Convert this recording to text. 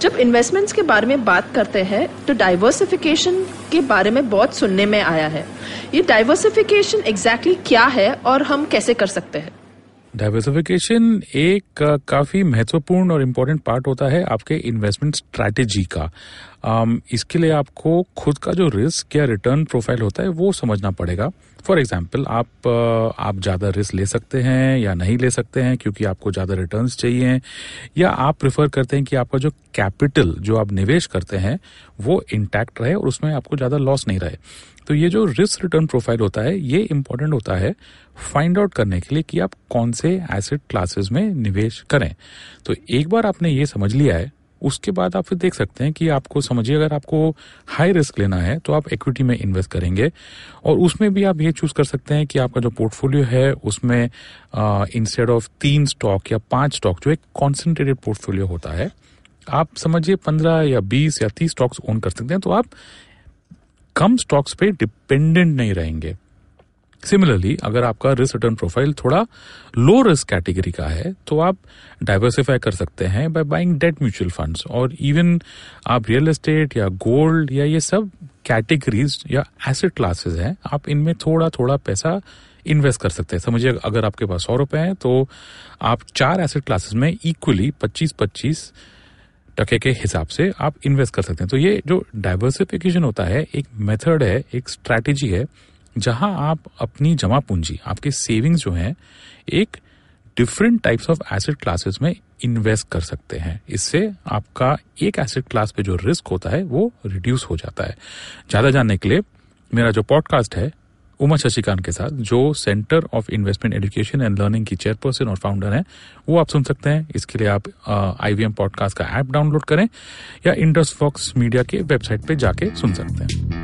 जब इन्वेस्टमेंट्स के बारे में बात करते हैं तो डाइवर्सिफिकेशन के बारे में बहुत सुनने में आया है। ये डाइवर्सिफिकेशन एग्जैक्टली exactly क्या है और हम कैसे कर सकते हैं? डाइवर्सिफिकेशन एक, काफ़ी महत्वपूर्ण और इम्पोर्टेंट पार्ट होता है आपके इन्वेस्टमेंट स्ट्रैटेजी का। इसके लिए आपको खुद का जो रिस्क या रिटर्न प्रोफ़ाइल होता है वो समझना पड़ेगा। फॉर एग्ज़ाम्पल आप uh, आप ज़्यादा रिस्क ले सकते हैं या नहीं ले सकते हैं क्योंकि आपको ज़्यादा रिटर्न्स चाहिए या आप प्रेफर करते हैं कि आपका जो कैपिटल जो आप निवेश करते हैं वो इंटैक्ट रहे और उसमें आपको ज़्यादा लॉस नहीं रहे। तो ये जो रिस्क रिटर्न प्रोफ़ाइल होता है ये इंपॉर्टेंट होता है फाइंड आउट करने के लिए कि आप कौन से एसेट क्लासेस में निवेश करें। तो एक बार आपने ये समझ लिया है उसके बाद आप फिर देख सकते हैं कि आपको, समझिए, अगर आपको हाई रिस्क लेना है तो आप इक्विटी में इन्वेस्ट करेंगे। और उसमें भी आप ये चूज़ कर सकते हैं कि आपका जो पोर्टफोलियो है, उसमें इंस्टेड ऑफ़ तीन स्टॉक या पाँच स्टॉक जो एक कॉन्सेंट्रेटेड पोर्टफोलियो होता है, आप समझिए पंद्रह या बीस या तीस स्टॉक्स ओन कर सकते हैं तो आप कम स्टॉक्स पे डिपेंडेंट नहीं रहेंगे। सिमिलरली अगर आपका रिस्क रिटर्न प्रोफ़ाइल थोड़ा लो रिस्क कैटेगरी का है तो आप डाइवर्सिफाई कर सकते हैं by buying debt mutual funds और इवन आप रियल एस्टेट या गोल्ड या ये सब कैटेगरीज या एसेट क्लासेस हैं, आप इनमें थोड़ा थोड़ा पैसा इन्वेस्ट कर सकते हैं। समझिए, अगर आपके पास सौ रुपए हैं तो आप चार एसेट क्लासेस में इक्वली पच्चीस पच्चीस टके के हिसाब से आप इन्वेस्ट कर सकते हैं। तो ये जो डाइवर्सिफिकेशन होता है, एक मेथड है, एक स्ट्रैटेजी है जहाँ आप अपनी जमा पूंजी, आपके सेविंग्स जो हैं, एक different types of asset classes में इन्वेस्ट कर सकते हैं। इससे आपका एक एसेट क्लास पे जो रिस्क होता है, वो रिड्यूस हो जाता है। ज़्यादा जानने के लिए, मेरा जो पॉडकास्ट है, उमा शशिकांत के साथ, जो centre of investment education and learning की चेयरपर्सन और फाउंडर हैं, वो आप सुन सकते हैं। इसके लिए आप आईवीएम पॉडकास्ट का ऐप डाउनलोड करें या इंडस फॉक्स मीडिया के वेबसाइट पे जाके सुन सकते हैं।